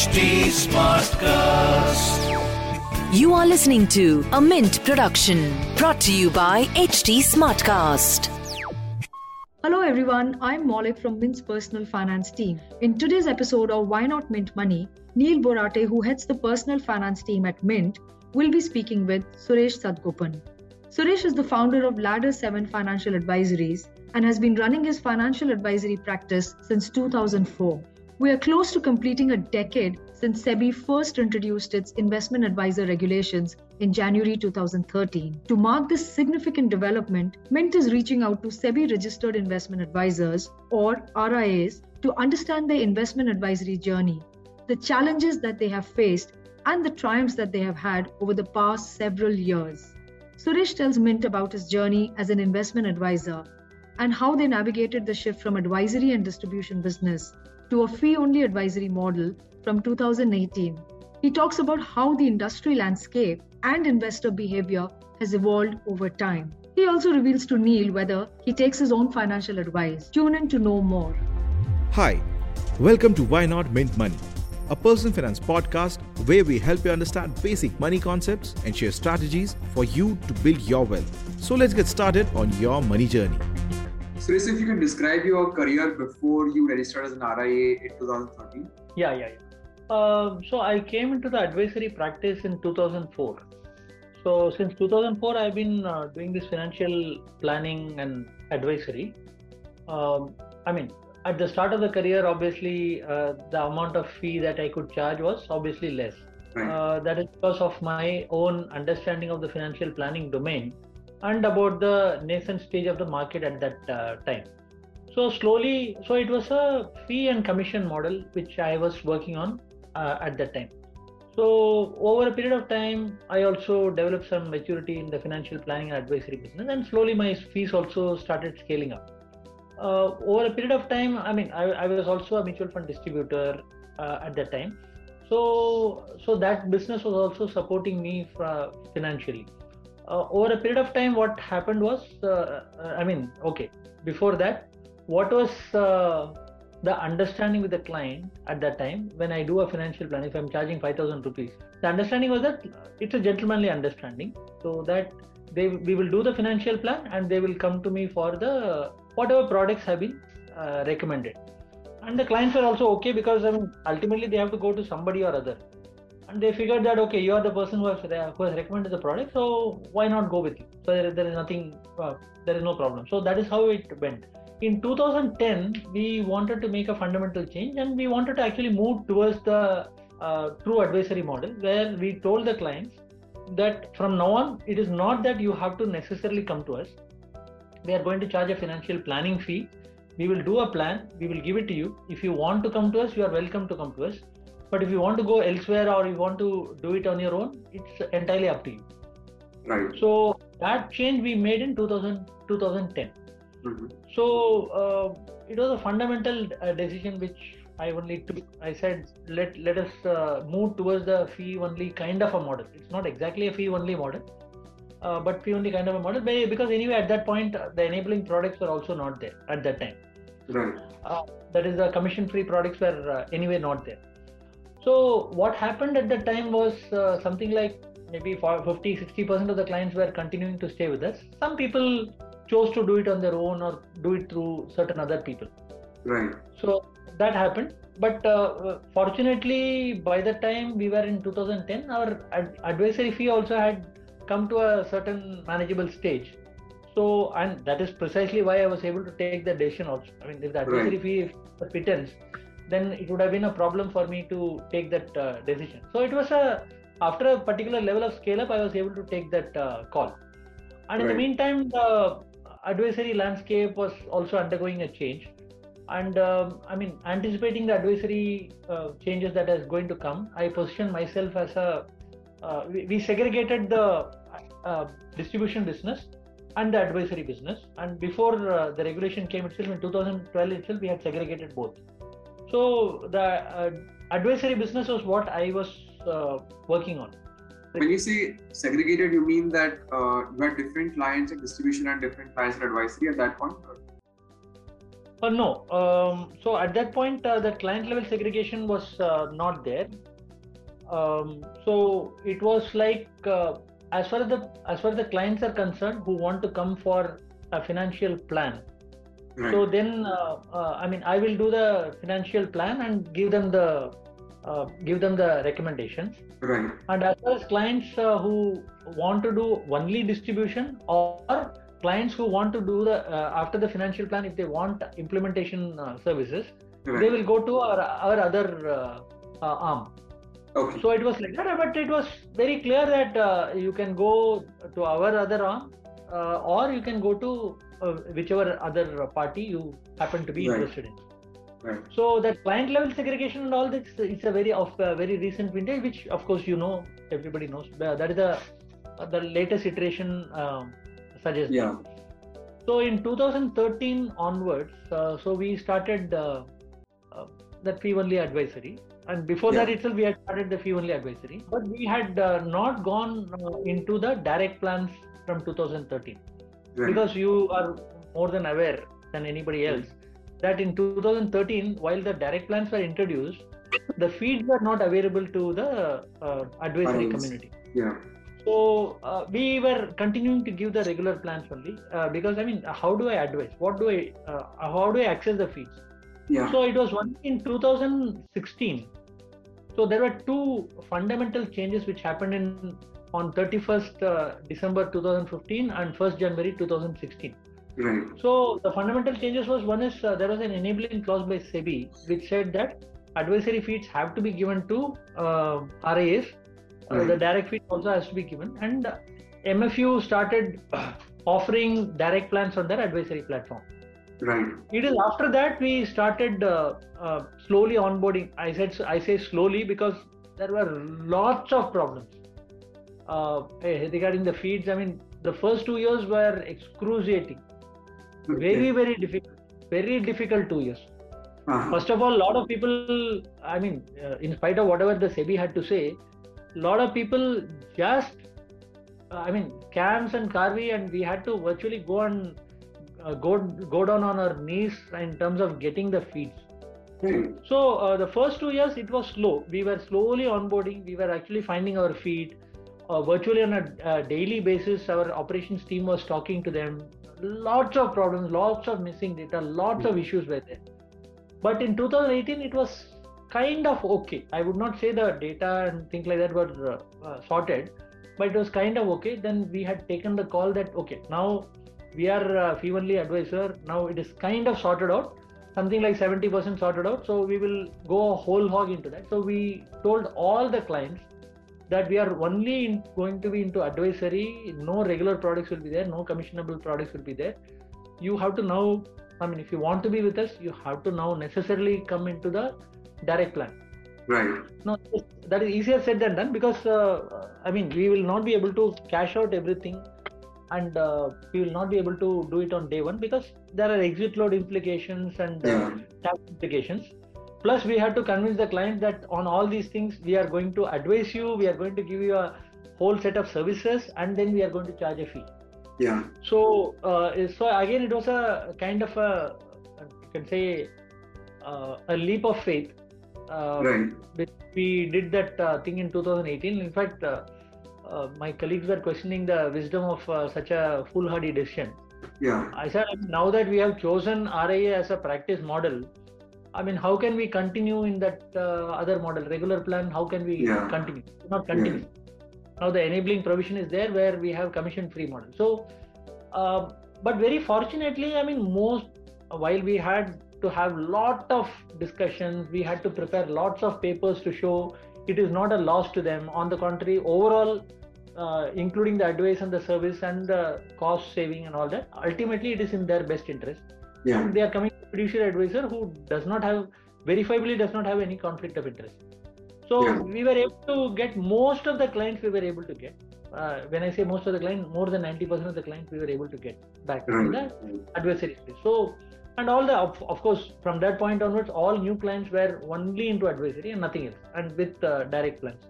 HT Smartcast. You are listening to a Mint production brought to you by HT Smartcast. Hello everyone, I'm Maulik from Mint's personal finance team. In today's episode of Why Not Mint Money, Neil Borate, who heads the personal finance team at Mint, will be speaking with Suresh Sadagopan. Suresh is the founder of Ladder 7 Financial Advisories and has been running his financial advisory practice since 2004. We are close to completing a decade since SEBI first introduced its investment advisor regulations in January 2013. To mark this significant development, Mint is reaching out to SEBI registered investment advisors or RIAs to understand their investment advisory journey, the challenges that they have faced, and the triumphs that they have had over the past several years. Suresh tells Mint about his journey as an investment advisor and how they navigated the shift from advisory and distribution business to a fee only advisory model from 2018. He talks about how the industry landscape and investor behavior has evolved over time. He also reveals to Neil whether he takes his own financial advice. Tune in to know more. Hi, welcome to Why Not Mint Money, a personal finance podcast where we help you understand basic money concepts and share strategies for you to build your wealth. So let's get started on your money journey. Suresh, if you can describe your career before you registered as an RIA in 2013. Yeah, yeah, yeah. Um, so I came into the advisory practice in 2004. So since 2004, I've been uh, doing this financial planning and advisory. Um, I mean, at the start of the career, obviously, uh, the amount of fee that I could charge was obviously less. Right. Uh, that is because of my own understanding of the financial planning domain and about the nascent stage of the market at that uh, time. So slowly, so it was a fee and commission model which I was working on uh, at that time. So over a period of time, I also developed some maturity in the financial planning and advisory business, and slowly my fees also started scaling up. Uh, over a period of time, I mean, I, I was also a mutual fund distributor uh, at that time. So, so that business was also supporting me fra- financially uh, over a period of time what happened was uh, i mean okay before that what was uh, the understanding with the client at that time when i do a financial plan if i'm charging 5000 rupees? The understanding was that it's a gentlemanly understanding so that they we will do the financial plan and they will come to me for the whatever products have been uh, recommended. And the clients are also okay because I mean, ultimately they have to go to somebody or other and they figured that okay you are the person who has, who has recommended the product so why not go with you? So there, there is nothing uh, there is no problem. So that is how it went. In 2010 we wanted to make a fundamental change and we wanted to actually move towards the uh, true advisory model where we told the clients that from now on it is not that you have to necessarily come to us. We are going to charge a financial planning fee. We will do a plan. We will give it to you. If you want to come to us you are welcome to come to us but if you want to go elsewhere or you want to do it on your own it's entirely up to you. Right. so that change we made in 2000 2010 Mhm. so uh, it was a fundamental uh, decision which i only took. I said let let us uh, move towards the fee only kind of a model. It's not exactly a fee only model uh, but fee only kind of a model. Be- because anyway at that point uh, the enabling products were also not there at that time. Right. uh, that is the commission free products were uh, anyway not there so what happened at that time was uh, something like maybe 50 60% of the clients were continuing to stay with us. Some people chose to do it on their own or do it through certain other people. Right. so that happened. But uh, fortunately by the time we were in 2010 our ad- advisory fee also had come to a certain manageable stage. So and that is precisely why i was able to take the decision also. I mean if the advisory Right. fee is pittance then it would have been a problem for me to take that uh, decision. So it was a after a particular level of scale up i was able to take that uh, call. And in the meantime the advisory landscape was also undergoing a change. And um, i mean anticipating the advisory uh, changes that is going to come i positioned myself as a uh, we, we segregated the uh, distribution business and the advisory business. And before uh, the regulation came itself in 2012 itself we had segregated both so the uh, advisory business was what i was uh, working on When you say segregated, you mean that uh, you had different clients in distribution and different clients in advisory at that point? Uh, no. Um, so at that point, uh, the client level segregation was uh, not there. Um, so it was like uh, as far as the as far as the clients are concerned who want to come for a financial plan. Right. So then, uh, uh, I mean, I will do the financial plan and give them the uh, give them the recommendations. right. And as far as clients uh, who want to do only distribution or clients who want to do the uh, after the financial plan, if they want implementation uh, services, Right. they will go to our, our other uh, uh, arm. okay. So it was like that, but it was very clear that uh, you can go to our other arm or you can go to uh, whichever other party you happen to be Right. interested in. Right. So that client level segregation and all this, it's a very of a very recent vintage, which of course you know, everybody knows. Uh, That is the uh, the latest iteration um, suggests. Yeah. So in 2013 onwards, uh, so we started uh, uh, that fee only advisory, and before that Yeah. itself we had started the fee only advisory, but we had uh, not gone uh, into the direct plans from 2013 Right. because you are more than aware than anybody else that in 2013 while the direct plans were introduced the feeds were not available to the uh, advisory Finance. community yeah. so uh, we were continuing to give the regular plans only uh, because i mean how do i advise what do i uh, how do i access the feeds Yeah. so it was only in 2016 so there were two fundamental changes which happened in on 31st uh, december 2015 and 1st january 2016 right. so the fundamental changes was one is uh, there was an enabling clause by SEBI which said that advisory feeds have to be given to uh, RIAs. Uh, Right. the direct feed also has to be given, and uh, MFU started offering direct plans on their advisory platform. Right. It is after that we started uh, uh, slowly onboarding. I said I say slowly because there were lots of problems uh, regarding the feeds. I mean, the first two years were excruciating very very difficult very difficult two years Uh-huh. first of all a lot of people i mean uh, in spite of whatever the sebi had to say a lot of people just uh, i mean cams and Karvy and we had to virtually go and uh, go go down on our knees in terms of getting the feeds Right. so uh, the first two years it was slow. We were slowly onboarding. We were actually finding our feet. Uh, virtually on a uh, daily basis, our operations team was talking to them. Lots of problems, lots of missing data, lots of issues were there. But in 2018, it was kind of okay. I would not say the data and things like that were uh, uh, sorted, but it was kind of okay. Then we had taken the call that okay, now we are uh, fee only advisor. Now it is kind of sorted out something like 70% sorted out so we will go a whole hog into that so we told all the clients that we are only in, going to be into advisory no regular products will be there no commissionable products will be there you have to now i mean if you want to be with us you have to now necessarily come into the direct plan Right. no that is easier said than done because uh, i mean we will not be able to cash out everything and uh, we will not be able to do it on day one because there are exit load implications and uh, Yeah. tax implications plus we have to convince the client that on all these things we are going to advise you we are going to give you a whole set of services and then we are going to charge a fee Yeah. so uh, so again it was a kind of a you can say uh, a leap of faith uh, Right. we did that uh, thing in 2018 in fact uh, uh, my colleagues were questioning the wisdom of uh, such a foolhardy decision Yeah. i said now that we have chosen ria as a practice model i mean how can we continue in that uh, other model? Regular plan how can we Yeah. continue? Not continue. Now the enabling provision is there where we have commission free model. So uh, but very fortunately i mean most while we had to have lot of discussions we had to prepare lots of papers to show it is not a loss to them. On the contrary overall uh, including the advice and the service and the cost saving and all that ultimately it is in their best interest Yeah. and they are coming to a fiduciary advisor who does not have verifiably does not have any conflict of interest. So Yeah. we were able to get most of the clients we were able to get. Uh, when i say most of the clients more than 90% of the clients we were able to get back in Right. the advisory space so and all the of, of course from that point onwards all new clients were only into advisory and nothing else and with uh, direct plans.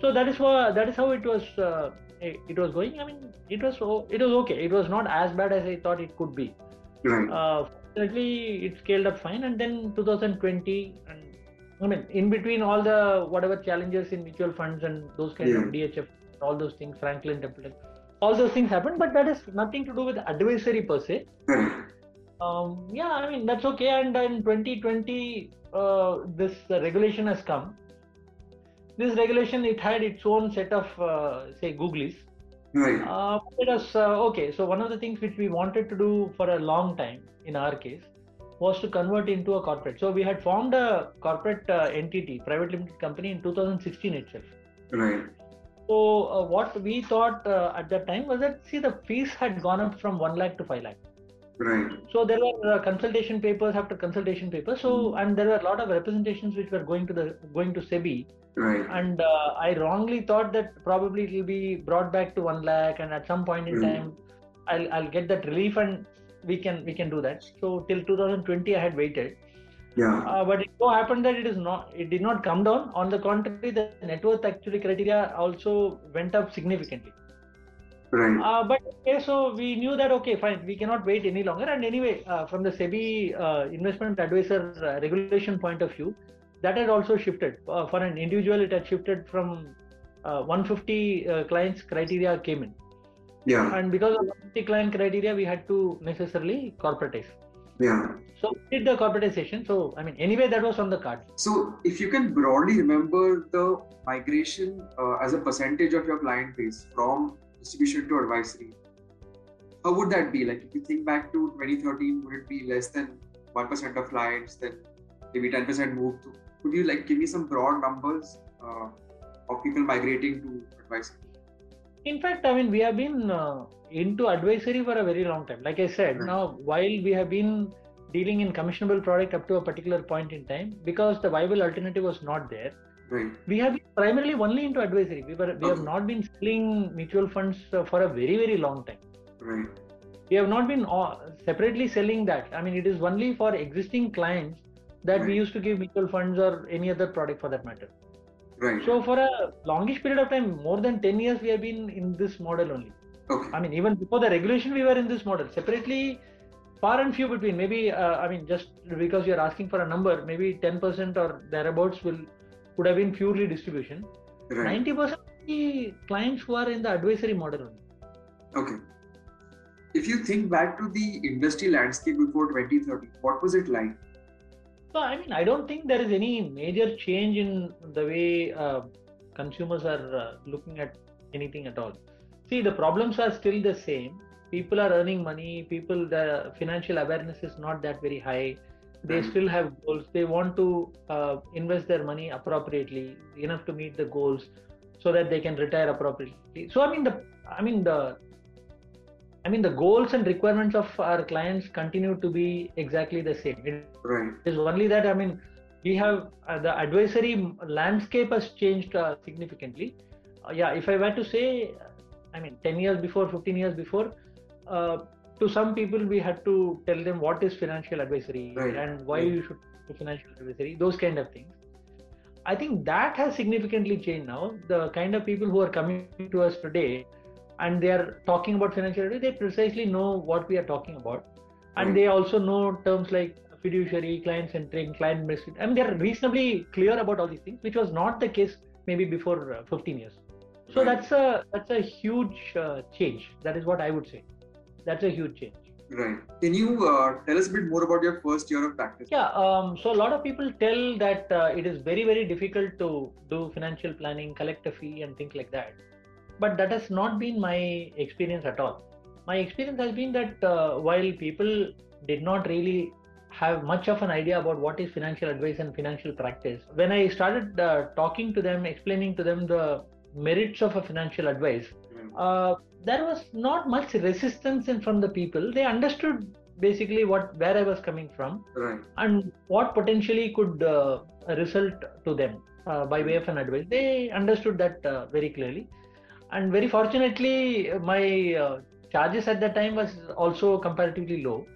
So that is why that is how it was uh, it, it was going. I mean it was it was okay. It was not as bad as i thought it could be Right. uh, Definitely, it scaled up fine, and then 2020, and I mean, in between all the whatever challenges in mutual funds and those kind of Yeah. DHF, all those things, Franklin Templeton, all those things happened, but that is nothing to do with advisory per se. Um, yeah, I mean that's okay. And in 2020, uh, this uh, regulation has come. This regulation it had its own set of uh, say googlies. Right. Uh, it was uh, okay. So one of the things which we wanted to do for a long time, in our case, was to convert into a corporate. So we had formed a corporate uh, entity, private limited company, in 2016 itself. Right. So uh, what we thought uh, at that time was that see the fees had gone up from one lakh to five lakh. Right. So there were uh, consultation papers after consultation papers. So and there were a lot of representations which were going to the going to SEBI, Right. and uh, I wrongly thought that probably it will be brought back to one lakh, and at some point in Mm. time, I'll I'll get that relief and we can we can do that. So till 2020, I had waited, Yeah. uh, but it so happened that it is not it did not come down. On the contrary, the net worth actually criteria also went up significantly. Right. Uh, but okay, so we knew that okay, fine, we cannot wait any longer. And anyway, uh, from the SEBI uh, investment advisor uh, regulation point of view, that had also shifted. Uh, for an individual, it had shifted from uh, 150 uh, clients criteria came in, Yeah. and because of 150 client criteria, we had to necessarily corporatize. Yeah. So we did the corporatization. So I mean, anyway, that was on the card. So, if you can broadly remember the migration uh, as a percentage of your client base from distribution to advisory, how would that be? Like, if you think back to 2013, would it be less than 1% of clients, then maybe 10% move to? Could you like give me some broad numbers uh, of people migrating to advisory? In fact, I mean, we have been uh, into advisory for a very long time. Like I said, Right. now while we have been dealing in commissionable product up to a particular point in time, because the viable alternative was not there, Right. we have been primarily only into advisory. We were we have not been selling mutual funds uh, for a very very long time. Right. We have not been uh, separately selling that. I mean, it is only for existing clients that we used to give mutual funds or any other product for that matter. Right. So for a longish period of time, more than 10 years, we have been in this model only. okay. I mean, even before the regulation, we were in this model. Separately, far and few between. Maybe, uh, I mean, just because you're asking for a number, maybe 10% or thereabouts will would have been purely distribution. Right. 90% of the clients who are in the advisory model only. Okay. If you think back to the industry landscape before 2030, what was it like? So, I mean, I don't think there is any major change in the way uh, consumers are uh, looking at anything at all. See, the problems are still the same. People are earning money. People, the financial awareness is not that very high. They still have goals. They want to uh, invest their money appropriately, enough to meet the goals, so that they can retire appropriately. So, I mean, the, I mean the, I mean the goals and requirements of our clients continue to be exactly the same. It Right. is only that i mean we have uh, the advisory landscape has changed uh, significantly uh, yeah if i were to say i mean 10 years before 15 years before uh, to some people we had to tell them what is financial advisory Right, and why right. you should do financial advisory those kind of things i think that has significantly changed now the kind of people who are coming to us today and they are talking about financial advisory they precisely know what we are talking about and Right. they also know terms like fiduciary, client centric, client based. I mean, they're reasonably clear about all these things, which was not the case maybe before uh, 15 years. So that's a that's a huge uh, change. That is what I would say. That's a huge change. Right. Can you uh, tell us a bit more about your first year of practice? Yeah. Um, so a lot of people tell that uh, it is very very difficult to do financial planning, collect a fee, and things like that. But that has not been my experience at all. My experience has been that uh, while people did not really have much of an idea about what is financial advice and financial practice, when I started uh, talking to them, explaining to them the merits of a financial advice, Right. There was not much resistance in from the people. They understood basically what where I was coming from Right. and what potentially could uh, result to them uh, by way of an advice. They understood that uh, very clearly, and very fortunately, my uh, charges at that time was also comparatively low.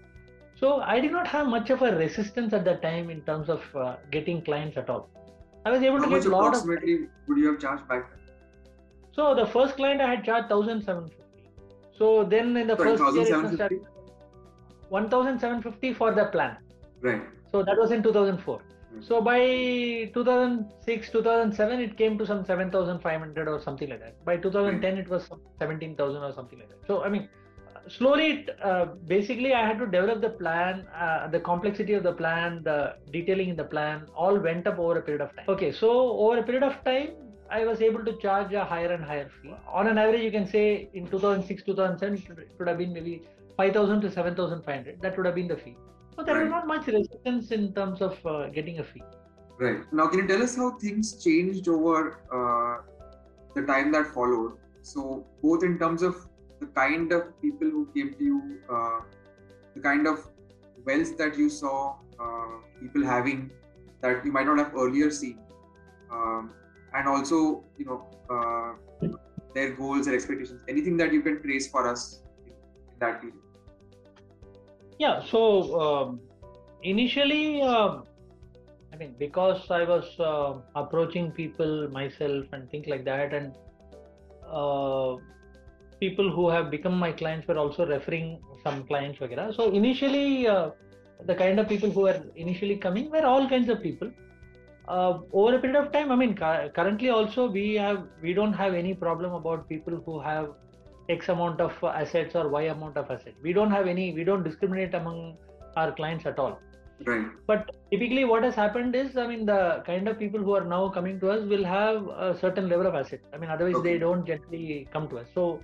So I did not have much of a resistance at that time in terms of uh, getting clients at all. I was able How to much get a lot of. approximately would you have charged back then? So the first client I had charged thousand seven fifty. So then in the Sorry, first year it was 1,750? 1750 for the plan. Right. So that was in 2004. Hmm. So by 2006, 2007, it came to some 7,500 or something like that. By 2010, it was 17,000 or something like that. So I mean, slowly, uh, basically, I had to develop the plan, uh, the complexity of the plan, the detailing in the plan, all went up over a period of time. Okay, so over a period of time, I was able to charge a higher and higher fee. On an average, you can say in 2006, 2007, it would- have been maybe 5,000 to 7,500. That would have been the fee. So there was not much resistance in terms of uh, getting a fee. Right. Now, can you tell us how things changed over uh, the time that followed? So, both in terms of the kind of people who came to you, uh, the kind of wealth that you saw uh, people having that you might not have earlier seen, um, and also, you know, uh, their goals and expectations. Anything that you can trace for us in, that period? Yeah. So um, initially, um, I mean, because I was uh, approaching people myself and things like that, and uh, people who have become my clients were also referring some clients. So initially, uh, the kind of people who were initially coming were all kinds of people. Uh, over a period of time, I mean, cu- currently also we have we don't have any problem about people who have X amount of assets or Y amount of assets. We don't have any, we don't discriminate among our clients at all. Right. But typically, what has happened is, I mean, the kind of people who are now coming to us will have a certain level of assets. I mean, otherwise, Okay. they don't generally come to us. So,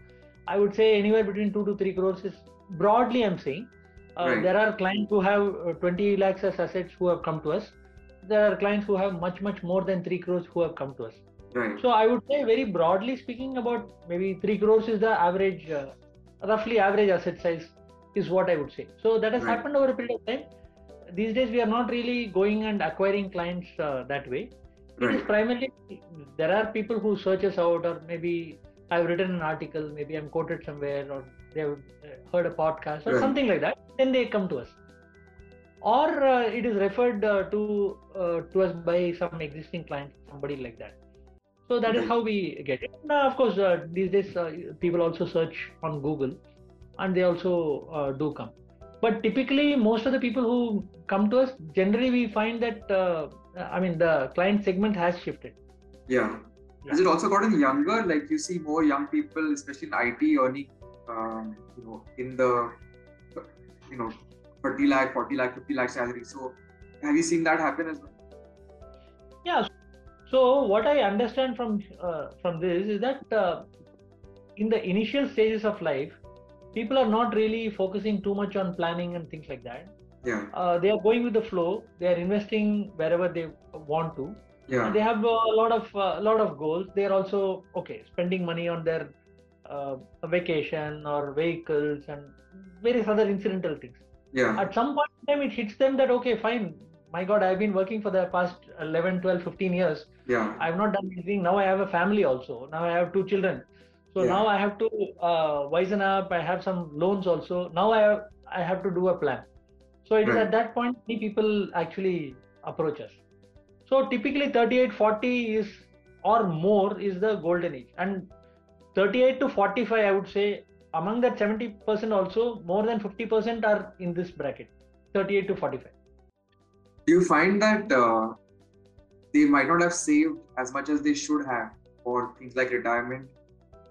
I would say anywhere between two to three crores is broadly, I'm saying. Uh, Right. There are clients who have uh, 20 lakhs as assets who have come to us. There are clients who have much, much more than three crores who have come to us. Right. So I would say, very broadly speaking, about maybe three crores is the average, uh, roughly average asset size is what I would say. So that has Right. happened over a period of time. These days, we are not really going and acquiring clients uh, that way. It is primarily there are people who search us out, or maybe I've written an article, maybe I'm quoted somewhere, or they have uh, heard a podcast or Right. something like that. Then they come to us, or uh, it is referred uh, to uh, to us by some existing client, somebody like that. So that is how we get it. Now, of course, uh, these days uh, people also search on Google, and they also uh, do come. But typically, most of the people who come to us, generally, we find that uh, I mean the client segment has shifted. Yeah. Has it also gotten younger? Like you see more young people, especially in IT, earning, um, you know, in the, you know, 30 lakh, 40 lakh, 50 lakh salary. So, have you seen that happen as well? Yeah. So what I understand from uh, from this is that uh, in the initial stages of life, people are not really focusing too much on planning and things like that. Yeah. Uh, they are going with the flow. They are investing wherever they want to. Yeah. They have a lot of a lot of goals. They are also okay spending money on their uh, vacation or vehicles and various other incidental things. Yeah. At some point in time, it hits them that okay, fine. My God, I've been working for the past 11, 12, 15 years. Yeah. I've not done anything. Now I have a family also. Now I have two children. So Yeah. now I have to uh, wisen up. I have some loans also. Now I have I have to do a plan. So it is Right. at that point many people actually approach us. So typically 38, 40 is or more is the golden age, and 38 to 45 I would say among that 70% also more than 50% are in this bracket, 38 to 45. Do you find that uh, they might not have saved as much as they should have for things like retirement,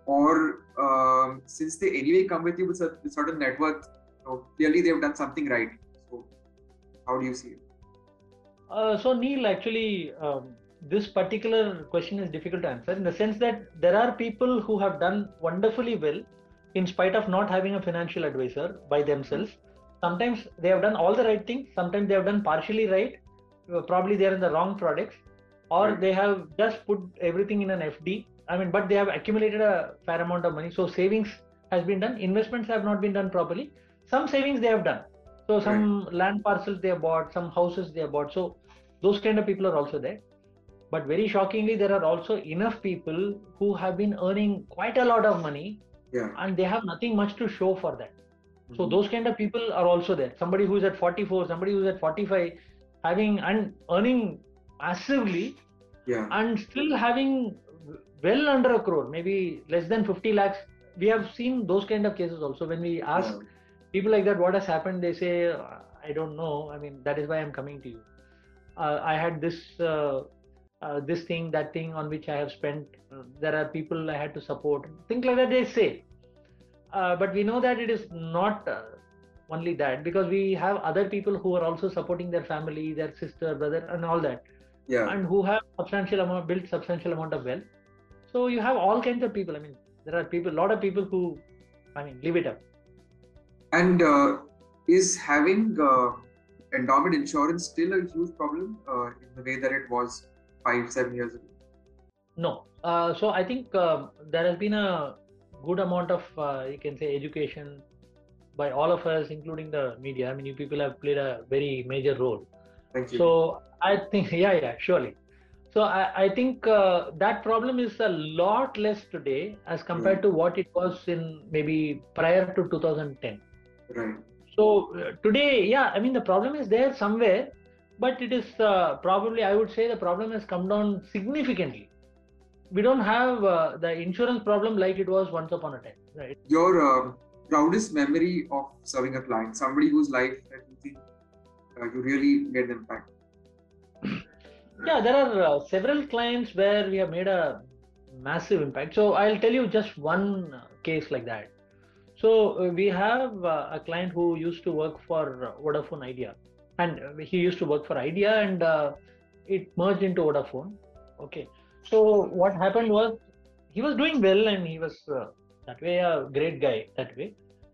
or um, since they anyway come with you with a certain net worth, you know, clearly they've done something right. So, how do you see it? Uh, so Neil, actually, um, this particular question is difficult to answer in the sense that there are people who have done wonderfully well in spite of not having a financial advisor by themselves. Sometimes they have done all the right things. Sometimes they have done partially right. Uh, probably they are in the wrong products, or Right. they have just put everything in an FD. I mean, but they have accumulated a fair amount of money. So savings has been done. Investments have not been done properly. Some savings they have done. So some land parcels they have bought, some houses they have bought. So those kind of people are also there. But very shockingly, there are also enough people who have been earning quite a lot of money Yeah. and they have nothing much to show for that. So Mhm. those kind of people are also there. Somebody who's at 44, somebody who's at 45, having and earning massively Yeah. and still having well under a crore, maybe less than 50 lakhs. We have seen those kind of cases also when we ask people like that what has happened they say i don't know i mean that is why i'm coming to you uh, i had this uh, uh, this thing that thing on which i have spent there are people i had to support things like that they say. Uh, but we know that it is not uh, only that because we have other people who are also supporting their family their sister brother and all that. Yeah. and who have substantial amount built substantial amount of wealth. So you have all kinds of people. I mean there are people a lot of people who i mean live it up. And uh, is having uh, endowment insurance still a huge problem uh, in the way that it was five, seven years ago? no uh, so i think um there has been a good amount of uh, you can say education by all of us including the media i mean you people have played a very major role Thank you. so i think yeah yeah surely so i, I think uh, that problem is a lot less today as compared to what it was in maybe prior to 2010 right. so uh, today yeah i mean the problem is there somewhere but it is uh, probably i would say the problem has come down significantly. We don't have uh, the insurance problem like it was once upon a time right? Your um, proudest memory of serving a client, somebody whose life that you think uh, you really made an impact. yeah there are uh, several clients where we have made a massive impact. So i'll tell you just one uh, case like that. So uh, we have uh, a client who used to work for uh, vodafone idea and he used to work for idea and uh, it merged into vodafone. Okay. So what happened was he was doing well and he was uh, that way a great guy that way.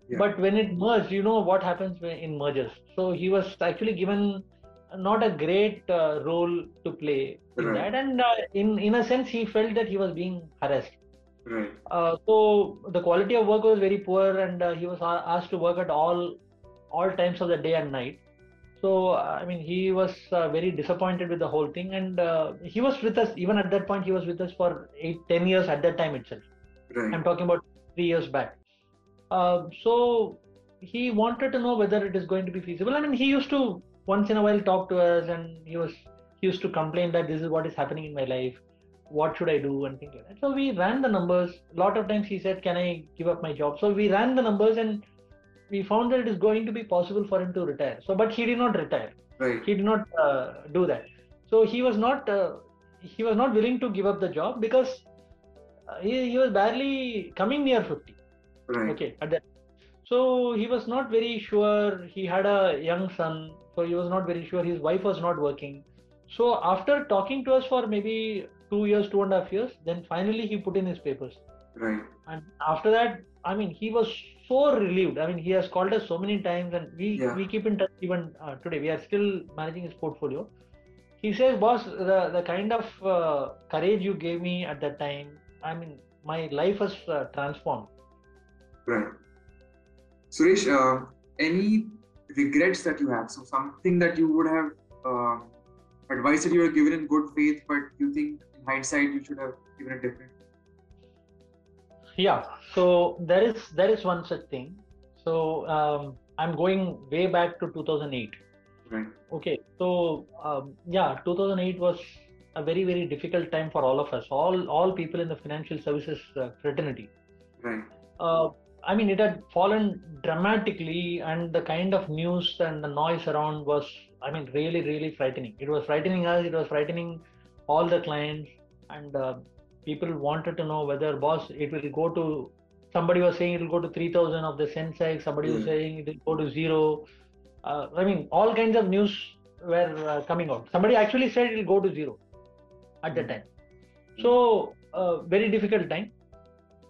Yeah. but when it merged you know what happens when- in mergers? So he was actually given not a great uh, role to play in Right. that. And uh, in in a sense he felt that he was being harassed. Right. uh, so the quality of work was very poor and uh, he was a- asked to work at all all times of the day and night so i mean he was uh, very disappointed with the whole thing and uh, he was with us even at that point he was with us for eight ten years at that time itself Right. I'm talking about three years back. Uh, so he wanted to know whether it is going to be feasible. I mean, he used to once in a while talk to us, and he was he used to complain that this is what is happening in my life. What should I do and things like that. So we ran the numbers. A lot of times he said, "Can I give up my job?" So we ran the numbers, and we found that it is going to be possible for him to retire. So, but he did not retire Right. he did not uh, do that so he was not uh, he was not willing to give up the job because uh, he, he was barely coming near 50 Right. okay at that so he was not very sure he had a young son so he was not very sure his wife was not working so after talking to us for maybe two years two and a half years then finally he put in his papers Right. and after that i mean he was so relieved i mean he has called us so many times and we Yeah. we keep in touch even uh, today we are still managing his portfolio he says boss the the kind of uh, courage you gave me at that time i mean my life has uh, transformed Right. Suresh, uh, any regrets that you have? So something that you would have uh, advice that you were given in good faith, but you think in hindsight you should have given it different. Yeah so there is there is one such thing so um, i'm going way back to 2008 Right. okay so um, yeah 2008 was a very very difficult time for all of us all all people in the financial services uh, fraternity Right. uh, i mean it had fallen dramatically and the kind of news and the noise around was i mean really really frightening it was frightening us it was frightening all the clients and uh, people wanted to know whether boss it will go to somebody was saying it will go to 3000 of the sensex somebody was saying it will go to zero. Uh, i mean all kinds of news were uh, coming out. Somebody actually said it will go to zero at that time. So uh, very difficult time.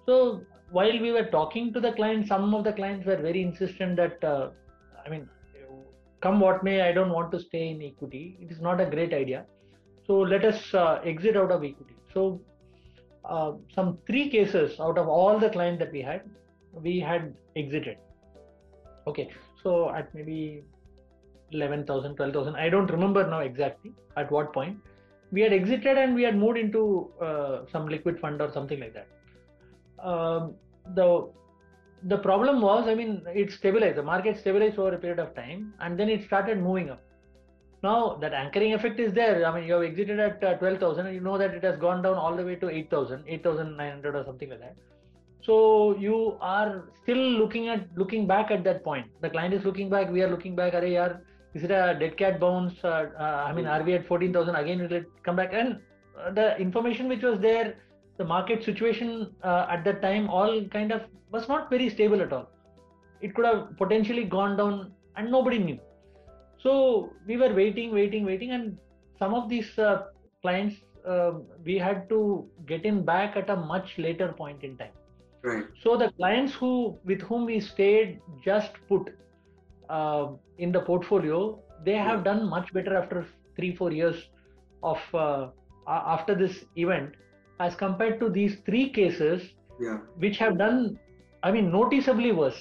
So while we were talking to the clients some of the clients were very insistent that uh, i mean come what may i don't want to stay in equity. It is not a great idea. So let us uh, exit out of equity. So uh, some three cases out of all the clients that we had we had exited. Okay so at maybe 11000 12000 i don't remember now exactly at what point. We had exited and we had moved into uh, some liquid fund or something like that. Um, the the problem was i mean it stabilized the market stabilized over a period of time and then it started moving up now that anchoring effect is there i mean you have exited at uh, 12000 and you know that it has gone down all the way to 8000 8900 or something like that So you are still looking at looking back at that point. The client is looking back. We are looking back. Are yaar, is it a dead cat bounce? Uh, uh, I mean, are we at 14,000 again? Will it come back? And uh, the information which was there, the market situation uh, at that time, all kind of was not very stable at all. It could have potentially gone down, and nobody knew. So we were waiting, waiting, waiting, and some of these uh, clients uh, we had to get in back at a much later point in time. Right. So the clients who with whom we stayed just put uh, in the portfolio, they have done much better after three four years of uh, after this event, as compared to these three cases Yeah. which have done, I mean, noticeably worse.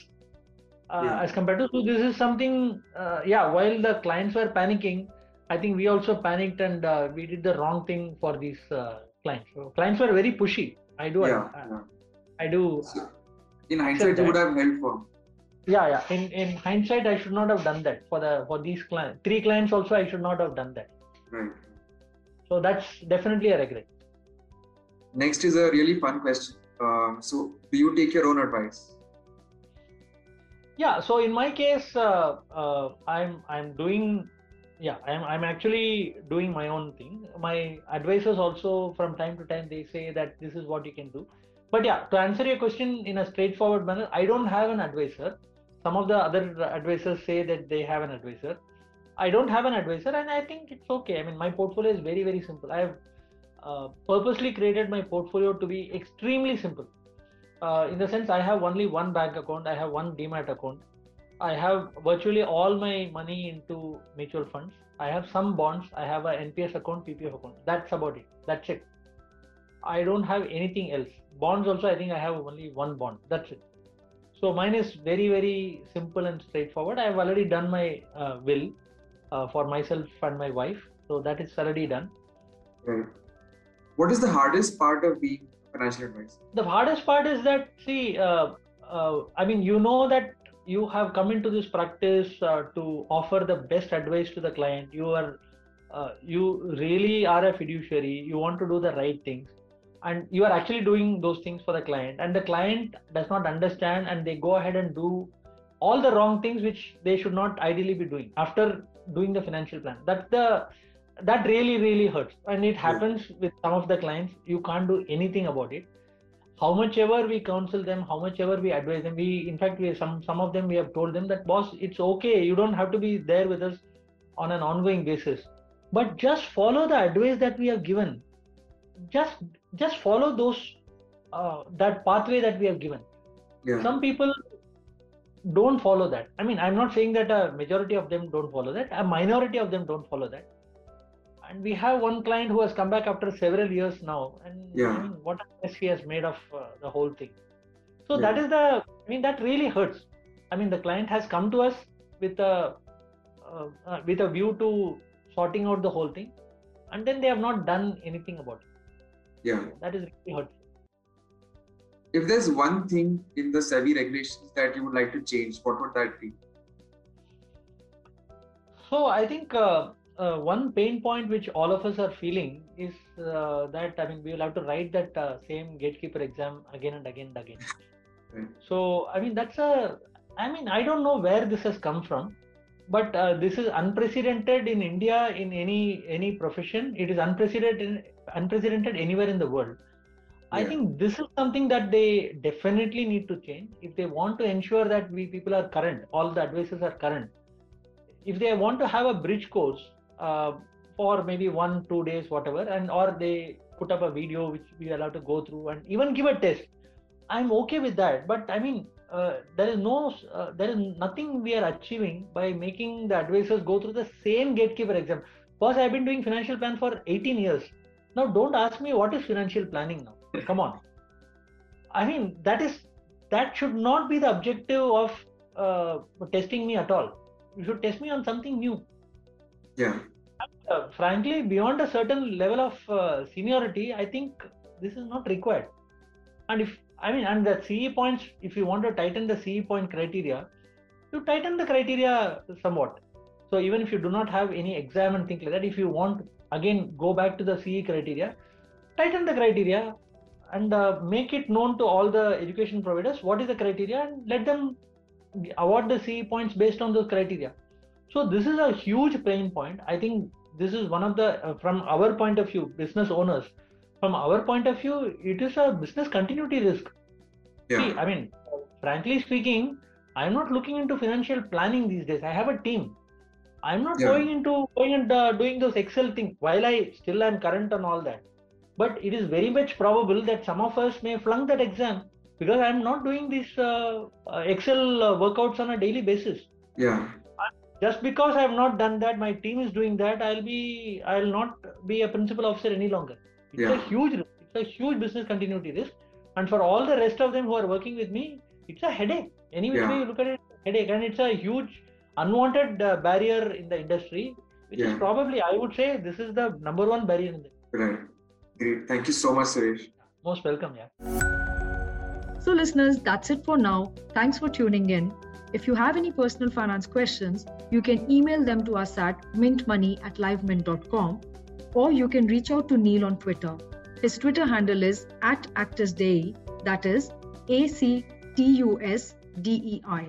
Uh, Yeah. As compared to so, this is something. Uh, yeah, while the clients were panicking, I think we also panicked and uh, we did the wrong thing for these uh, clients. So clients were very pushy. I do. Yeah. I, yeah. I do. So, in hindsight, you would have firm. yeah yeah in in hindsight i should not have done that for the for these clients three clients also i should not have done that Right. so that's definitely a regret Next is a really fun question. Um, so, do you take your own advice? Yeah so in my case uh, uh, i'm i'm doing yeah i'm i'm actually doing my own thing. My advisors also from time to time they say that this is what you can do. But yeah to answer your question in a straightforward manner i don't have an advisor. Some of the other advisors say that they have an advisor. I don't have an advisor and i think it's okay. I mean my portfolio is very very simple. I have uh, purposely created my portfolio to be extremely simple uh, in the sense I have only one bank account, I have one demat account, I have virtually all my money into mutual funds. I have some bonds, I have a NPS account, PPF account. That's about it. That's it. I don't have anything else. Bonds also, I think I have only one bond. That's it. So mine is very very simple and straightforward. I have already done my uh, will uh, for myself and my wife, so that is already done. Right. What is the hardest part of being financial advisor? the hardest part is that see uh, uh, i mean you know that you have come into this practice uh, to offer the best advice to the client. You are uh, you really are a fiduciary. You want to do the right things. And you are actually doing those things for the client. And the client does not understand and they go ahead and do all the wrong things which they should not ideally be doing after doing the financial plan. That's the that really really hurts. And it happens with some of the clients. You can't do anything about it. How much ever we counsel them how much ever we advise them we in fact we some some of them we have told them that boss it's okay. You don't have to be there with us on an ongoing basis. But just follow the advice that we have given. Just just follow those uh, that pathway that we have given. Yeah. some people don't follow that. I mean i'm not saying that a majority of them don't follow that. A minority of them don't follow that and we have one client who has come back after several years now and Yeah. I mean, what a mess he has made of uh, the whole thing so Yeah. that is the i mean that really hurts i mean the client has come to us with a uh, uh, with a view to sorting out the whole thing and then they have not done anything about it Yeah. that is really hurtful If there's one thing in the SEBI regulations that you would like to change, what would that be? So I think uh, uh, one pain point which all of us are feeling is uh, that I mean we will have to write that uh, same gatekeeper exam again and again and again. Right. So I mean that's a I mean I don't know where this has come from, but uh, this is unprecedented in India in any any profession. It is unprecedented unprecedented anywhere in the world. I think this is something that they definitely need to change if they want to ensure that we people are current, all the advices are current if they want to have a bridge course uh, for maybe one two days whatever and or they put up a video which we are allowed to go through and even give a test. I'm okay with that but i mean uh, there is no uh, there is nothing we are achieving by making the advisors go through the same gatekeeper exam. Because i've been doing financial plan for 18 years. Now don't ask me what is financial planning now. Come on. I mean that is that should not be the objective of uh, testing me at all. You should test me on something new Yeah. uh, frankly beyond a certain level of uh, seniority i think this is not required and if i mean and the ce points if you want to tighten the ce point criteria you tighten the criteria somewhat so even if you do not have any exam and things like that if you want again go back to the ce criteria tighten the criteria and uh, make it known to all the education providers what is the criteria and let them award the CE points based on those criteria. So this is a huge pain point. I think this is one of the uh, from our point of view, business owners. From our point of view, it is a business continuity risk. Yeah. See, I mean, frankly speaking, I'm not looking into financial planning these days. I have a team. I'm not Yeah. going into going and uh, doing those Excel thing while I still am current on all that. But it is very much probable that some of us may flunk that exam because I'm not doing these uh, uh, Excel uh, workouts on a daily basis. Yeah. Just because I have not done that, my team is doing that. I'll be, I'll not be a principal officer any longer. It's a huge, it's a huge business continuity risk. And for all the rest of them who are working with me, it's a headache. Any which Yeah. way you look at it, headache, and it's a huge unwanted uh, barrier in the industry, which is probably, I would say, this is the number one barrier in the Right. Great. Thank you so much, Suresh. most welcome. Yeah. So, listeners, that's it for now. Thanks for tuning in. If you have any personal finance questions, you can email them to us at mintmoney at livemint.com or you can reach out to Neil on Twitter. His Twitter handle is at ActusDei, that is A C T U S D E I.